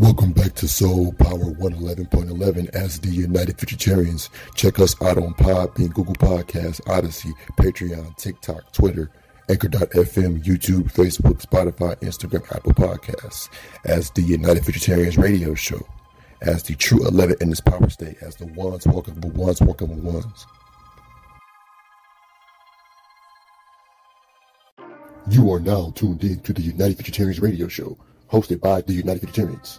Welcome back to Soul Power 111.11 as the United Futuritarians. Check us out on Podbean, Google Podcasts, Odyssey, Patreon, TikTok, Twitter, Anchor.fm, YouTube, Facebook, Spotify, Instagram, Apple Podcasts as the United Futuritarians radio show, as the true 11 in this power state, as the ones walking with ones walking with ones. You are now tuned in to the United Futuritarians radio show, hosted by the United Futuritarians.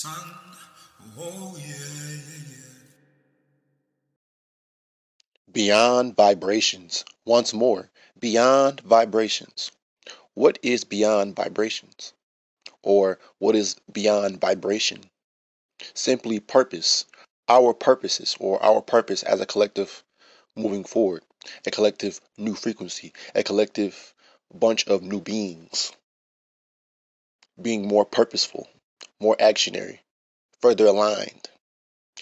sun. Oh yeah, yeah, yeah. Beyond vibrations. Once more, beyond vibrations. What is beyond vibrations? Or what is beyond vibration? Simply purpose, our purposes, or our purpose as a collective moving forward, a collective new frequency, a collective bunch of new beings, being more purposeful, more actionary, further aligned.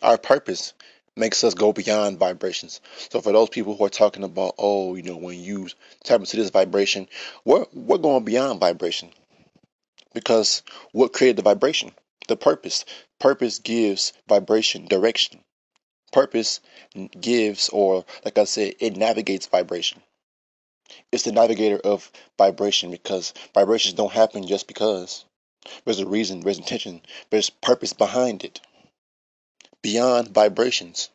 Our purpose makes us go beyond vibrations. So for those people who are talking about, oh, you know, when you tap into this vibration, we're we're going beyond vibration. Because what created the vibration? The purpose. Purpose gives vibration direction. Purpose gives, or like I said, it navigates vibration. It's the navigator of vibration because vibrations don't happen just because. There's a reason, there's intention, there's purpose behind it. Beyond vibrations.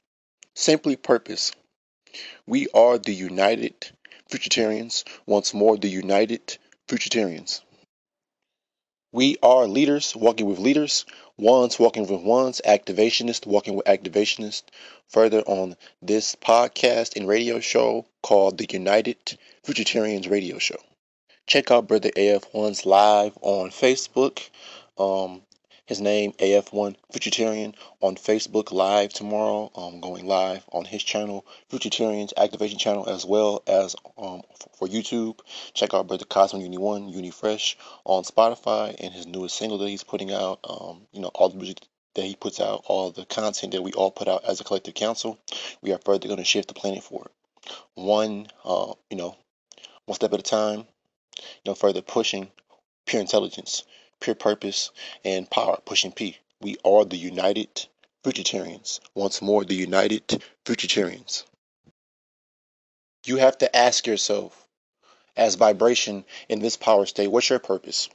Simply purpose. We are the United Futuritarians. Once more, the United Futuritarians. We are leaders walking with leaders, ones walking with ones, activationists walking with activationists. Further on this podcast and radio show called the United Futuritarians Radio Show. Check out Brother AF1's live on Facebook. Um, his name AF1 Vegetarian on Facebook live tomorrow. Um, going live on his channel, Futuritarians Activation channel, as well as um, for YouTube. Check out Brother Cosmo Uni One Uni Fresh on Spotify and his newest single that he's putting out. Um, you know all the music that he puts out, all the content that we all put out as a collective council. We are further going to shift the planet forward, one uh, you know, one step at a time. Know, further pushing pure intelligence pure purpose, and power, pushing P. We are the United Futuritarians. Once more, the United Futuritarians. You have to ask yourself, as vibration in this power state, what's your purpose?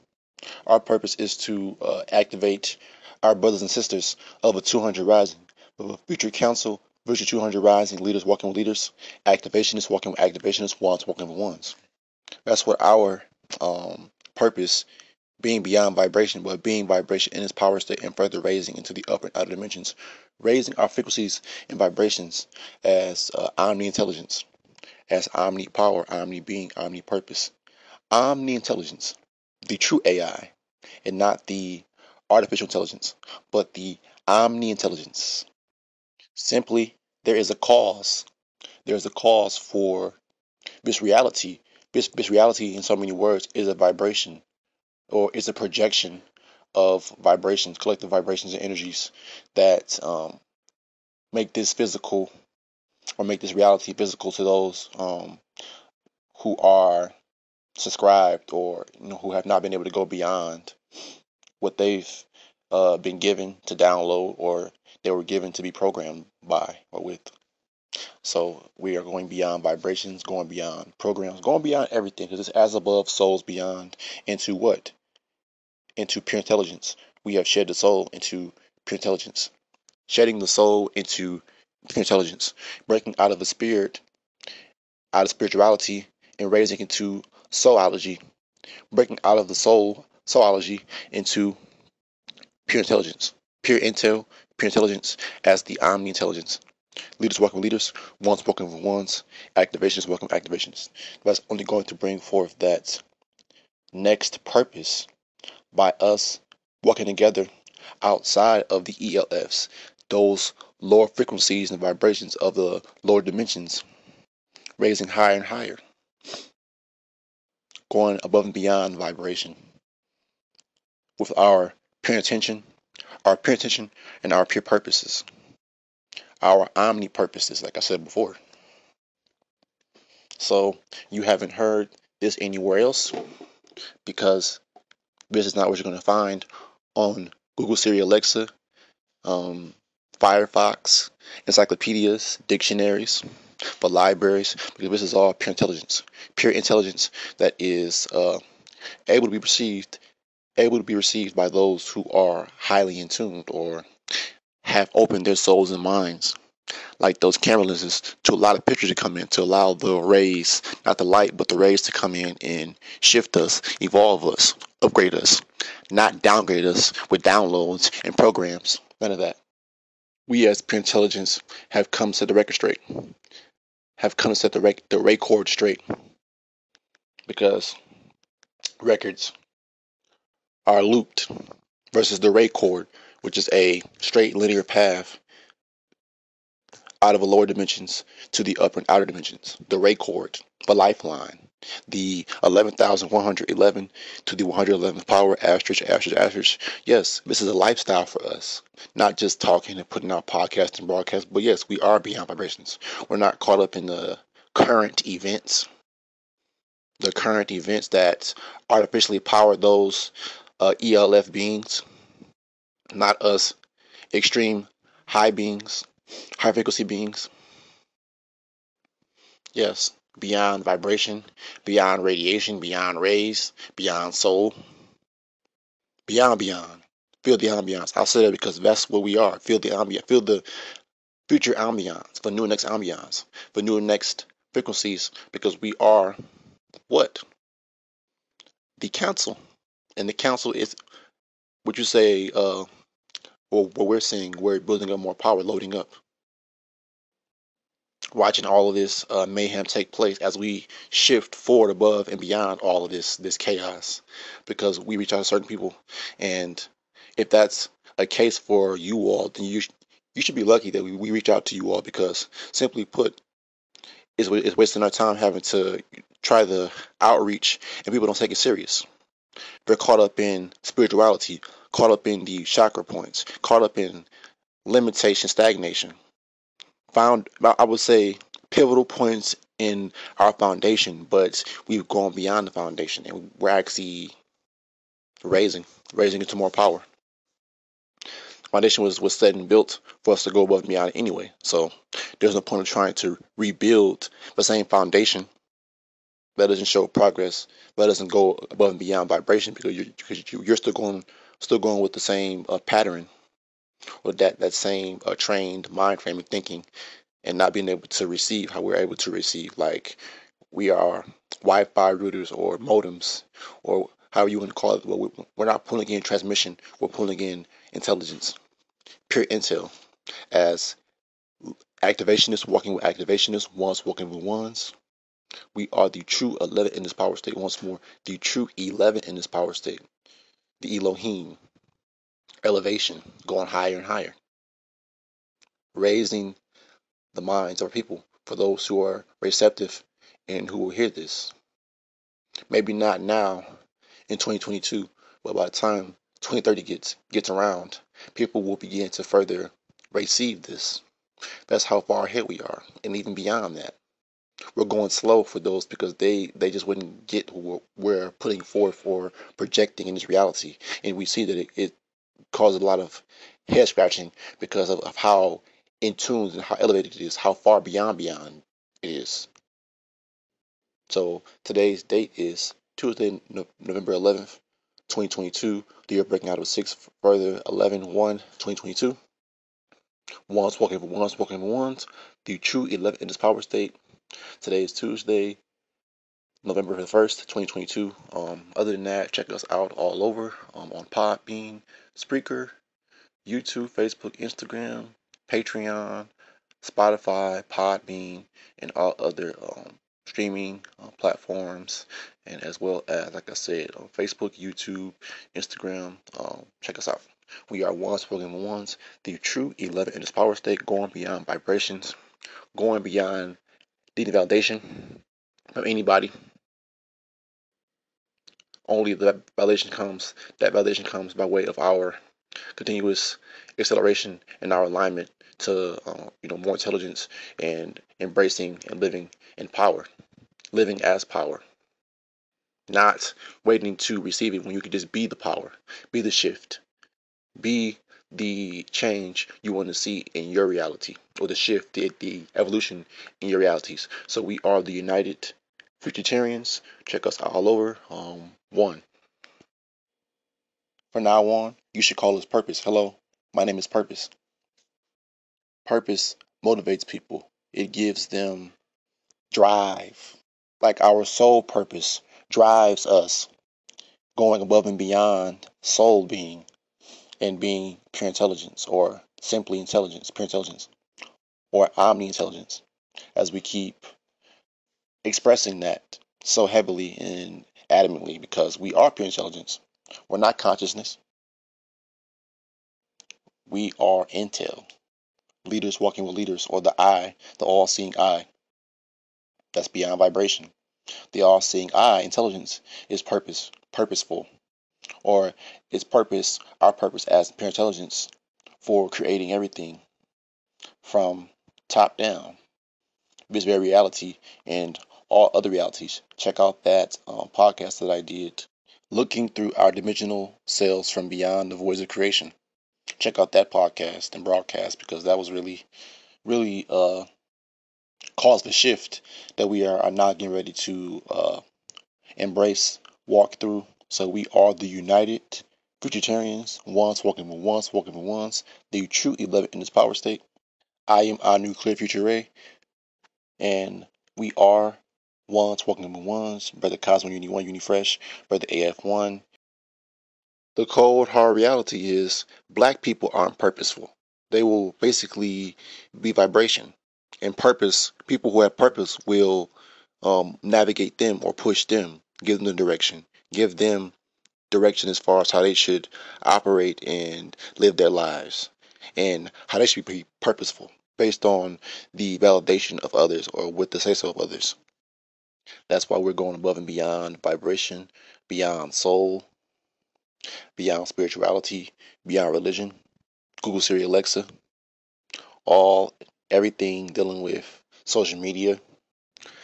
Our purpose is to uh, activate our brothers and sisters of a 200 Rising, of a future council, Future 200 Rising, leaders walking with leaders, activationists walking with activationists, ones walking with ones. That's what our um, purpose being beyond vibration, but being vibration in its power state and further raising into the upper and outer dimensions, raising our frequencies and vibrations as uh, omni intelligence, as omni power, omni being, omni purpose, omni intelligence, the true AI, and not the artificial intelligence, but the omni intelligence. Simply, there is a cause. There is a cause for this reality. This, this reality, in so many words, is a vibration or is a projection of vibrations, collective vibrations and energies that um, make this physical or make this reality physical to those um, who are subscribed or you know, who have not been able to go beyond what they've uh, been given to download or they were given to be programmed by or with. So we are going beyond vibrations, going beyond programs, going beyond everything because it's as above, souls beyond into what? Into pure intelligence. We have shed the soul into pure intelligence. Shedding the soul into pure intelligence. Breaking out of the spirit, out of spirituality, and raising into soulology. Breaking out of the soul, soulology, into pure intelligence. Pure intel, pure intelligence as the omni intelligence. Leaders welcome leaders, ones with ones, activations welcome activations. That's only going to bring forth that next purpose by us working together outside of the ELFs, those lower frequencies and vibrations of the lower dimensions, raising higher and higher, going above and beyond vibration with our pure intention, our pure intention, and our pure purposes our omni purposes, like I said before. So you haven't heard this anywhere else because this is not what you're going to find on Google Siri Alexa, um, Firefox, encyclopedias, dictionaries, but libraries, because this is all pure intelligence, pure intelligence that is uh, able to be perceived, able to be received by those who are highly in tuned or have opened their souls and minds. Like those camera lenses to allow the picture to come in to allow the rays not the light but the rays to come in and shift us evolve us upgrade us not downgrade us with downloads and programs none of that. We as pure intelligence have come to set the record straight have come to set the, rec- the record straight because records are looped versus the record which is a straight linear path out of the lower dimensions to the upper and outer dimensions. The ray cord, the lifeline, the 11,111 to the 111th power, asterisk, asterisk, asterisk. Yes, this is a lifestyle for us. Not just talking and putting out podcasts and broadcasts, but yes, we are beyond vibrations. We're not caught up in the current events, the current events that artificially power those uh, ELF beings, not us extreme high beings, high frequency beings. Yes, beyond vibration, beyond radiation, beyond rays, beyond soul, beyond, beyond. Feel the ambiance. I'll say that because that's what we are. Feel the ambiance. Feel the future ambiance, the new next ambiance, the new next frequencies, because we are what? The council. And the council is, would you say, uh, what we're seeing, we're building up more power, loading up. Watching all of this uh, mayhem take place as we shift forward, above, and beyond all of this this chaos, because we reach out to certain people, and if that's a case for you all, then you sh- you should be lucky that we, we reach out to you all because, simply put, it's, it's wasting our time having to try the outreach and people don't take it serious. They're caught up in spirituality, caught up in the chakra points, caught up in limitation, stagnation. Found, I would say, pivotal points in our foundation, but we've gone beyond the foundation and we're actually raising, raising it to more power. Foundation was, was set and built for us to go above and beyond anyway. So there's no point of trying to rebuild the same foundation that doesn't show progress, that doesn't go above and beyond vibration because you're, because you're still going still going with the same uh, pattern or that that same uh, trained mind frame of thinking and not being able to receive how we're able to receive like we are wi-fi routers or modems or however you want to call it. But we're not pulling in transmission. We're pulling in intelligence pure intel as activationists walking with activationists ones walking with ones we are the true 11 in this power state once more. The true 11 in this power state. The Elohim, elevation, going higher and higher, raising the minds of people for those who are receptive and who will hear this. Maybe not now in 2022, but by the time 2030 gets gets around, people will begin to further receive this. That's how far ahead we are, and even beyond that we're going slow for those because they they just wouldn't get what we're putting forward for projecting in this reality and we see that it, it caused a lot of head scratching because of, of how in tune and how elevated it is, how far beyond beyond it is. So today's date is Tuesday, no- November 11th, 2022. The year breaking out of 6 further 11 1 2022. Ones walking for ones, walking for ones. The true 11 in this power state. Today is Tuesday, November the 1st, 2022. Um, other than that, check us out all over um, on Podbean, Spreaker, YouTube, Facebook, Instagram, Patreon, Spotify, Podbean, and all other um, streaming uh, platforms, and as well as, like I said, on Facebook, YouTube, Instagram. Um, check us out. We are one spoken ones, the true 11 in this power state, going beyond vibrations, going beyond needing validation from anybody. Only the validation comes. That validation comes by way of our continuous acceleration and our alignment to uh, you know more intelligence and embracing and living in power, living as power, not waiting to receive it when you can just be the power, be the shift, be the change you want to see in your reality or the shift, the, the evolution in your realities. So we are the United Futuritarians. Check us all over. Um, one. From now on, you should call us Purpose. Hello, my name is Purpose. Purpose motivates people. It gives them drive. Like our soul purpose drives us going above and beyond soul being and being pure intelligence or simply intelligence, pure intelligence or omni intelligence as we keep expressing that so heavily and adamantly because we are pure intelligence. We're not consciousness. We are intel. Leaders walking with leaders, or the eye, the all seeing eye. That's beyond vibration. The all seeing eye, intelligence, is purpose, purposeful. Or its purpose, our purpose as pure intelligence for creating everything from top down. This very reality and all other realities. Check out that um, podcast that I did looking through our dimensional selves from beyond the voids of creation. Check out that podcast and broadcast because that was really, really uh, caused the shift that we are, are now getting ready to uh, embrace, walk through. So we are the united Futuritarians, once walking with ones, walking with ones, the true 11 in this power state. I am our nuclear future ray, and we are ones walking with ones, Brother Cosmo Uni 1, Uni Fresh, Brother AF1. The cold hard reality is black people aren't purposeful. They will basically be vibration. And purpose, people who have purpose will um, navigate them or push them, give them the direction, give them direction as far as how they should operate and live their lives and how they should be purposeful based on the validation of others or with the say so of others. That's why we're going above and beyond vibration, beyond soul, beyond spirituality, beyond religion. Google Siri Alexa, all everything dealing with social media,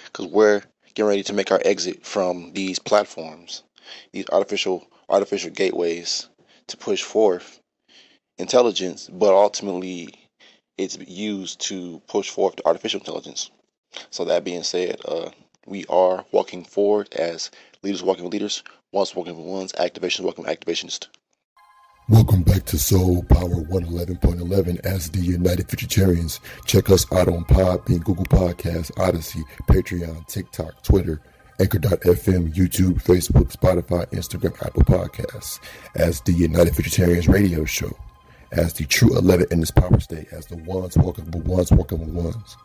because we're getting ready to make our exit from these platforms, these artificial artificial gateways to push forth intelligence, but ultimately it's used to push forth the artificial intelligence. So that being said, uh, we are walking forward as leaders walking with leaders, ones walking with ones, activations walking with activationists. Welcome back to Soul Power 111.11 as the United Futuritarians. Check us out on Podbean, Google Podcasts, Odyssey, Patreon, TikTok, Twitter, Anchor.fm, YouTube, Facebook, Spotify, Instagram, Apple Podcasts as the United Futuritarians radio show, as the true 11 in this power state, as the ones walking with ones walking with ones.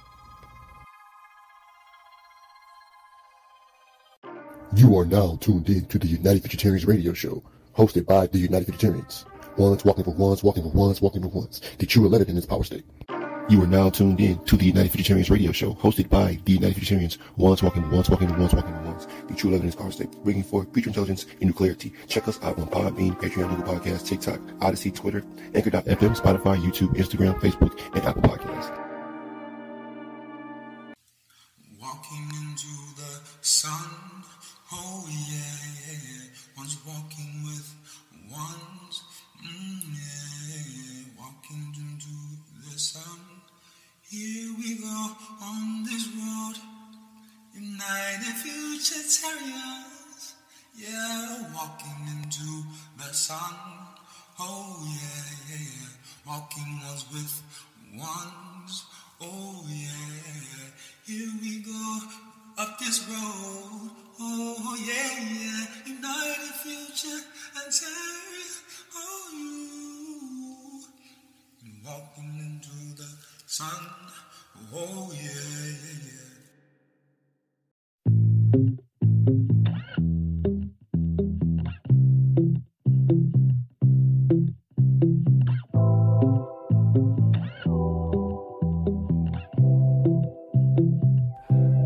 You are now tuned in to the United Futuritarians radio show, hosted by the United Futuritarians. Ones walking for ones, walking for ones, walking for ones. The true 11 in its power state. You are now tuned in to the United Futuritarians radio show, hosted by the United Futuritarians. Ones walking ones, walking ones, walking ones. The true 11 in its power state, bringing forth future intelligence and new clarity. Check us out on Podbean, Patreon, Google Podcasts, TikTok, Odyssey, Twitter, Anchor.fm, Spotify, YouTube, Instagram, Facebook, and Apple Podcasts. Walking into the sun, Here we go on this road, united future terriers. Yeah, walking into the sun. Oh yeah, yeah, yeah. Walking us with ones. Oh yeah, here we go up this road. Oh yeah, yeah. United future and terriers. Oh you, walking sun. Oh yeah, yeah, yeah.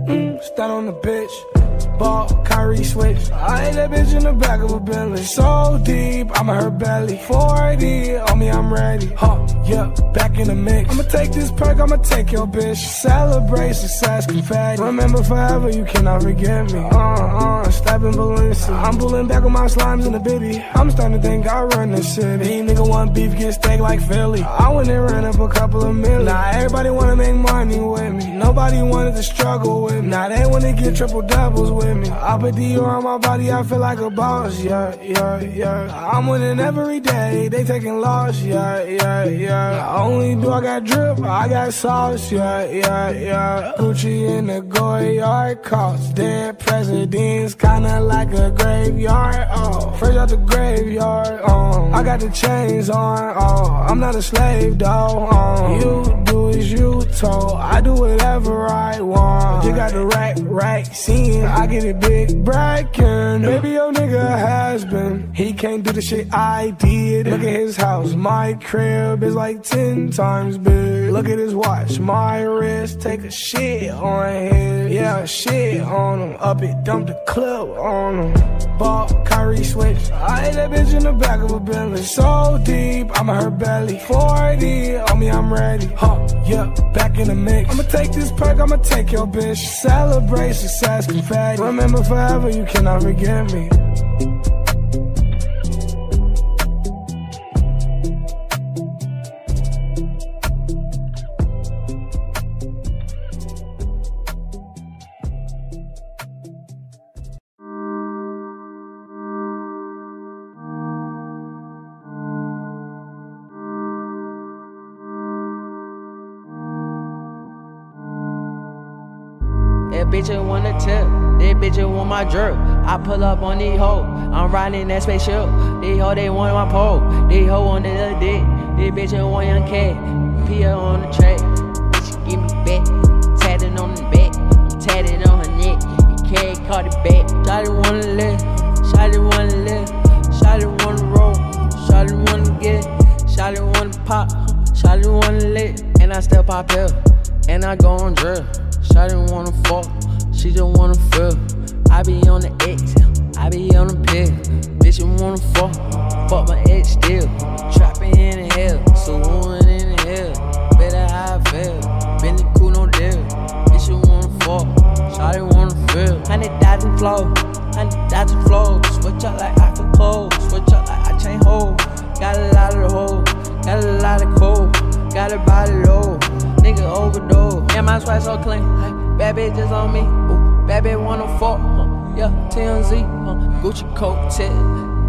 Mm, Stand on the bitch. Ball, Kyrie switch. I ain't that bitch in the back of a Bentley. So deep, I'ma hurt belly. 40 on me, I'm ready. Huh, yeah, back in the mix. I'ma take this perk, I'ma take your bitch. Celebrate success, confetti. Remember forever, you cannot forget me. Uh, uh, stepping Valencia. I'm pulling back on my slimes in the biddy. I'm starting to think I run the city. These nigga want beef, get steak like Philly. I went and ran up a couple of million. Now everybody wanna make money with me. Nobody wanted to struggle with me. Now they wanna get triple doubles with me. I put Dior on my body, I feel like a boss. Yeah, yeah, yeah. I'm winning every day. They taking loss. Yeah, yeah, yeah. Not only do I got drip, I got sauce. Yeah, yeah, yeah. Gucci in the Goyard cost. Dead presidents, kinda like a graveyard. Oh, fresh out the graveyard. Oh, I got the chains on. Oh, I'm not a slave, though. Oh, you do as you told. I do whatever I want. You got the right, right scene. I get it big bracken. Baby, your nigga has been. He can't do the shit I did. Look at his house. My crib is like 10 times big. Look at his watch. My wrist. Take a shit on him. Yeah, shit on him. Up it, dump the clip on him. Ball, Kyrie switch. I ain't that bitch in the back of a Bentley. So deep, I'ma hurt belly. 40 on me, I'm ready. Huh, yeah, back in the mix. I'ma take this perk, I'ma take your bitch. Celebrate success, confetti. Remember forever, you cannot forget me. That want my jerk. I pull up on these hoe. I'm riding that spaceship. These hoe they want my pole. These hoe on the dick. This bitch want young cat. Pia on the track. Bitch give me back. Tatted on the back. I'm tatted on her neck. He carry caught it back. Shawty wanna live. Shawty wanna live. Shawty wanna roll. Shawty wanna get. Shawty wanna pop. Shawty wanna lick. And I still pop pill. And I go on drill. Shawty wanna fuck, she just wanna feel. I be on the X, I be on the pill. Bitch, you wanna fuck, fuck my ex still. Trapping in the hell, so one in the hell. Better how I feel, been the cool, no deal. Bitch, you wanna fuck, Shawty wanna feel. Hundred thousand flow, hundred thousand flow. Switch up like I can close, switch up like I chain hold. Got a lot of hole, got a lot of cold, got a body low. Nigga overdose. Yeah, my swag so clean. Bad bitches on me. Ooh, bad bitch wanna fuck. Yeah, TMZ. Huh. Gucci coat tip.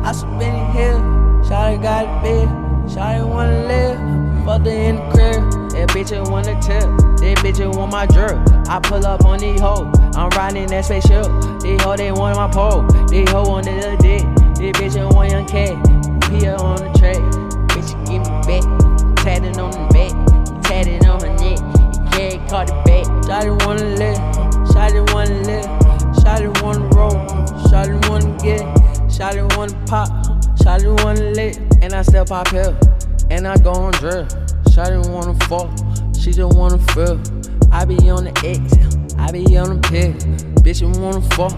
I spin it here. Shawty got a bed. Shawty wanna live. Fuck in the crib. That bitch ain't wanna tip. That bitch ain't want my jerk. I pull up on these hoes. I'm riding that spaceship. These hoes they want my pole. These hoes on the other dick. This bitch ain't want young cat. Pia on the track. Bitch, give me back. Tatted on the back. Tatted on her neck. Carry caught it back. Shawty wanna live. Shawty wanna get. Shawty wanna pop. Shawty wanna lick. And I still pop pill. And I go on drill. Shawty wanna fuck. She just wanna feel. I be on the X. I be on the pill. Bitch, you wanna fuck.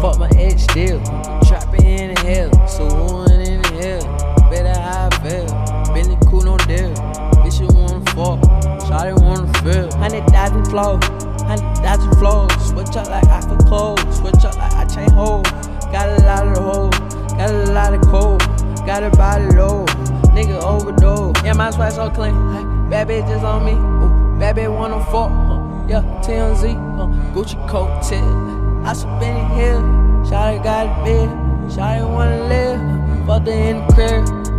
Fuck my ex still. Trapping in the hell. So one in the hell. Better how I feel. Been the cool, no deal. Bitch, you wanna fuck. Shawty wanna feel. Hundred thousand flow. Hundred thousand flow. Switch up like I can close. Switch up like chain hold. Got a lot of the hole. Got a lot of cold. Got a body low. Nigga overdose. Yeah, my swag so clean. Bad bitches on me. Ooh, bad bitch wanna oh fuck. Huh. Yeah, TMZ. Huh. Gucci coat tip. I spin it here. Shawty got a bed. Shawty wanna live. Fuck fucked in the crib.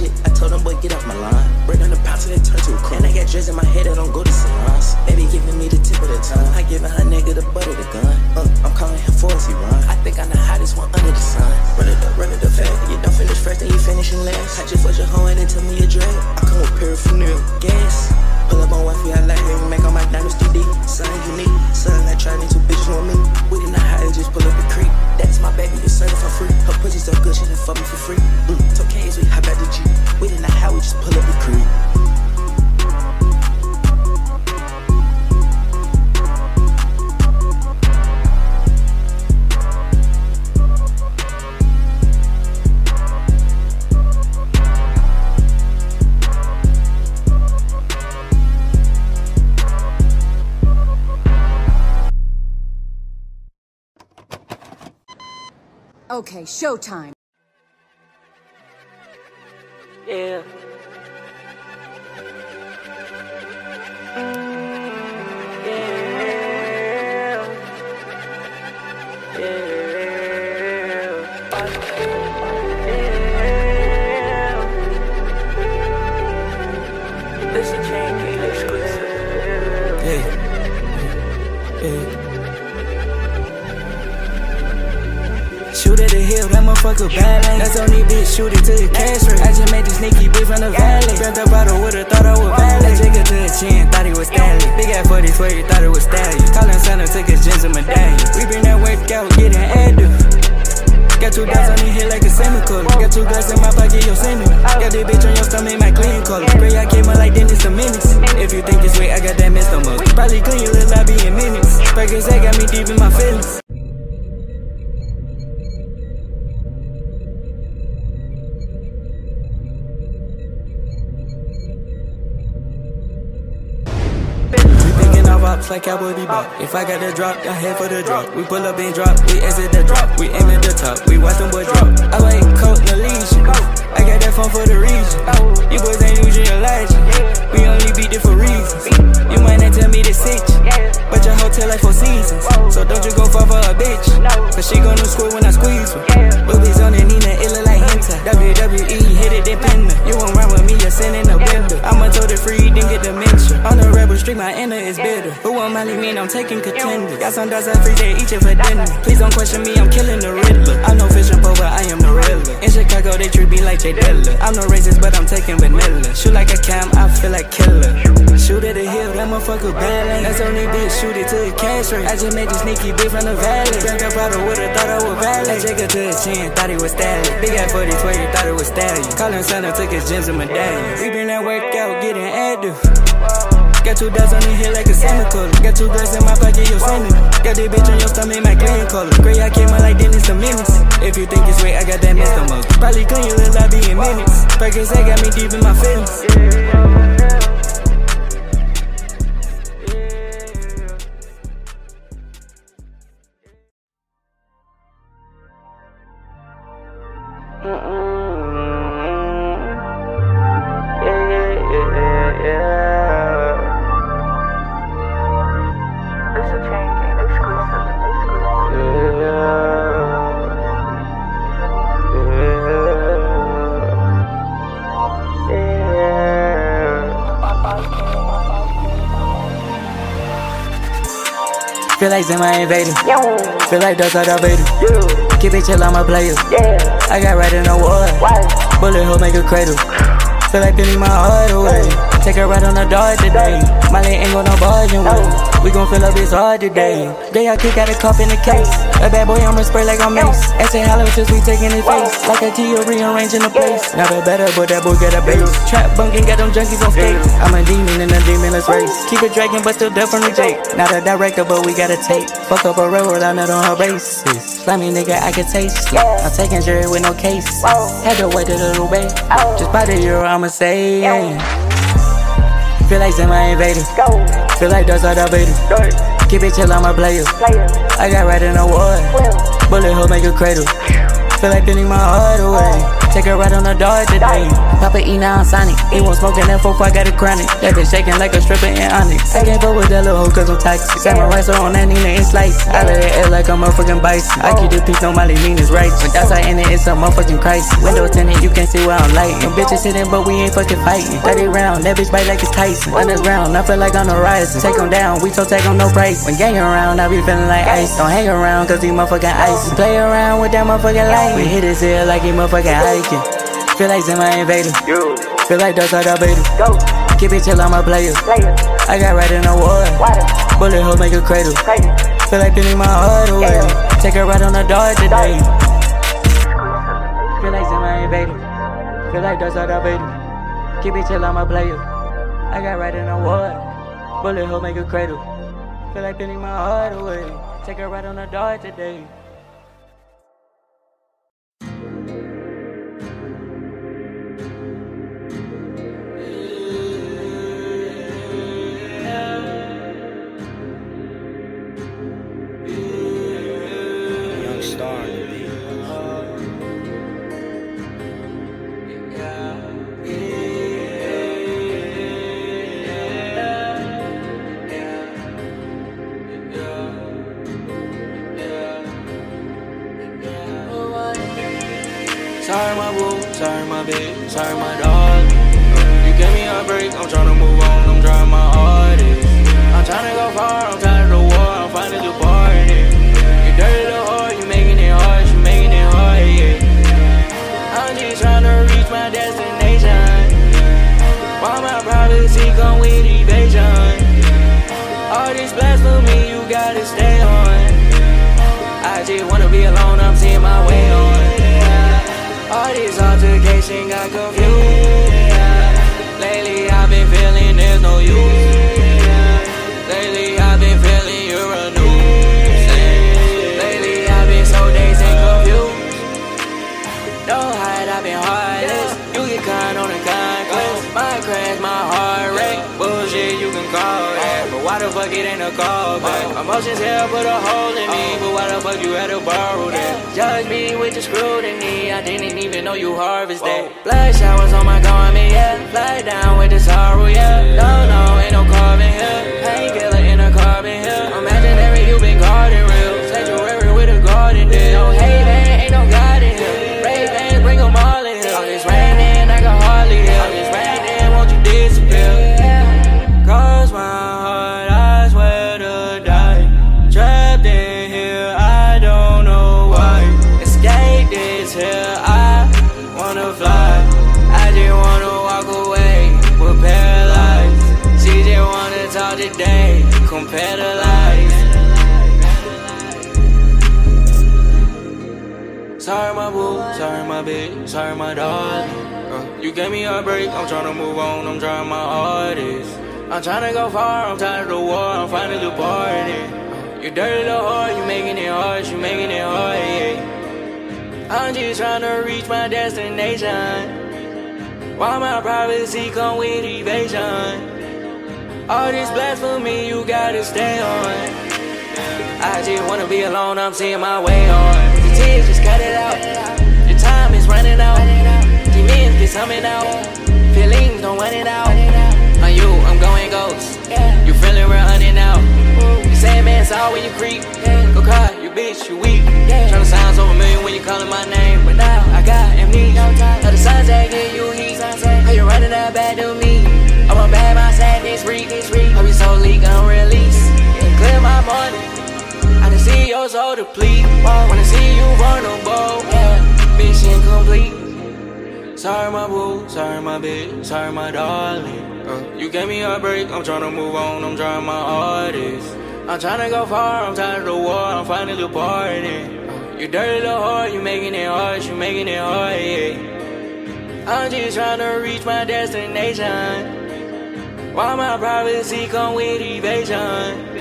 Okay, showtime. Yeah. That motherfucker bad lane. That's only bitch, shoot it to the cash rate. I just made this sneaky bitch from the valley. Up out of wood, thought I was valley. That jigger to the chin, thought he was Stanley. Big ass 40 swear, he thought it was Stallion. Callin' Santa, took his jeans and medallion. We been that work out, getting active. Got two dots on me head like a semicolon. Got two guns in my pocket, yo, send me. Oh. Got this bitch on your stomach, my clean color. Gray, I came out like Dennis the Menace. If you think it's way, I got that Mr. Mug. Probably clean your little lobby in minutes. That got me deep in my feelings. Ops like Cowboy Bebop. If I got the drop, I head for the drop. We pull up and drop, we exit the drop. We aim at the top, we watch them boys drop. I like coat and legion. I got that phone for the reason. You boys ain't usually Elijah. We only beat it for reasons. You might not tell me to sit but your hotel like four seasons. So don't you go fall for a bitch. Cause she gonna squirt when I squeeze her. Boobies on the Nina, it look like Hinta. WWE, hit it, then pin You won't run with me, you're sending a bender. I'ma told it free, then get the dementia. On the rebel street, my inner is bitter. Who want money mean I'm taking contenders. Got some dogs that free, they eat it for dinner. Please don't question me, I'm killing the Riddler. I'm no fish and pole, but I am the Riddler. In Chicago, they treat me like I'm no racist, but I'm taking vanilla. Shoot like a cam, I feel like killer. Shoot at the hill, that motherfucker bad lane. That's only bitch, shoot it to the cash rate. I just made this sneaky bitch from the valley. Drank up out of water, thought I was valley. I her to the chin, thought he was Stanley. Big ass 40 20, thought it was Stallion. Callin' Santa, took his gems and medallions. We been at workout, getting active. Got two dots on the head like a semicolon. Got two guns in my pocket, yo, send it. Got this bitch on your stomach, my green color. Gray, I came out like Dennis the Menace. If you think it's weight, I got that Mr. Mug. Probably clean you little, I be in minutes. They got me deep in my feelings. Like Zima invader. Feel like Darth Vader. Keep it chill, I'm a player. I got right in the war. Bullet hole make a cradle. Feel like pinning my heart away. Take a ride on the dart today. My leg ain't got no barging way. We gon' fill up his heart today. Day I kick out a cup in the case. A bad boy, I'ma spray like I'm Mace. I say hello since we taking his face. Like a a T rearranging the place. Never better, but that boy get a base. Trap bunking, got them junkies on skates. I'm a demon in a demonless race. Keep it dragging, but still definitely Jake. Not a director, but we got a tape. Fuck up a railroad, I'm not on her bases. Slimy nigga, I can taste. I'm taking jury with no case. Had to wait a little bit. Just by the euro, I'ma say. Feel like Zima invader. Feel like Darth Vader. Keep it chill, I'm a player. I got right in the war. Bullet hole make a cradle. Feel like pinning my heart away. Take a ride on the dart today. Papa E now Sonic. He won't smoking that folk, I got a chronic. That bitch shaking like a stripper in Onyx. I can't fuck with that little hoe cause I'm toxic. Samurai so on that Nina and slice. I let it air like a motherfucking bison. I keep the peace, on my lean is right. When that's how in it, it's a motherfucking crisis. Windows tinted, you can't see where I'm lighting. Them bitches sitting, but we ain't fucking fighting. 30 round, that bitch bite like it's Tyson. Underground, I feel like I'm the rising. Take 'em down, we so take 'em no price. When gang around, I be feeling like ice. Don't hang around cause he motherfucking ice. Play around with that motherfucking light. We hit his head like he motherfucking Feel like Zima invader. Feel like Darth Darth Vader. Keep it chill, I'm a player. I got right in the war. Bullet hole make a cradle. Feel like pinning my heart away. Take a ride on the dart today. Feel like Zima invader. Feel like Darth Vader. Keep it chill, I'm a player. I got right in the war. Bullet hole make a cradle. Feel like pinning my heart away. Take a ride on the dart today. Sorry, my dog. You gave me a break, I'm tryna move on, I'm trying my hardest. I'm tryna go far, I'm tired of the war, I'm the party. You dirty little whore, you making it hard, you making it hard, yeah. I'm just tryna reach my destination. While my privacy come with evasion. All this blasphemy, you gotta stay on. I just wanna be alone, All this altercation got confused. Lately I've been feeling there's no use. That. But why the fuck it ain't a call back? Emotions hell put a hole in me. But why the fuck you had to borrow that? Judge me with the scrutiny. I didn't even know you harvest that. Blood showers on my garment, yeah. Fly down with the sorrow, yeah. No, no, ain't no carbon here. Painkiller in a carbon here. Imaginary, you been guarding real. Sanctuary with a garden there. No hate, man, ain't no God Sorry, my boo, sorry, my bitch, sorry, my dog. Uh, you gave me a break, I'm tryna move on, I'm trying my hardest. I'm tryna go far, I'm tired of the war, I'm finally departing. You dirty little whore, you making it hard, you making it hard, yeah. I'm just tryna reach my destination. Why my privacy come with evasion? All this blasphemy, you gotta stay on. I just wanna be alone, I'm seeing my way on. Tears, just cut it out. Your time is running out. Demons get coming out. Feelings don't run it out. On you, I'm going ghost. You feeling real running out. The same man saw when you creep. Go cry, you bitch, you weak. Tryna sound so familiar when you calling my name, but now I got amnesia. Now the signs that give you heat. How you running that bad to me? I'm a bad, my sadness reek. Hope you so leak, I'm release. Clear my money. Can see your soul deplete. Wanna see you vulnerable. Yeah. Mission complete. Sorry, my boo. Sorry, my bitch. Sorry, my darling. Uh, you gave me a break. I'm tryna move on. I'm trying my hardest. I'm tryna go far. I'm tired of the war. I'm finally departing. Uh, you dirty little whore. You making it hard. You making it hard. Yeah. I'm just tryna reach my destination. Why my privacy come with evasion?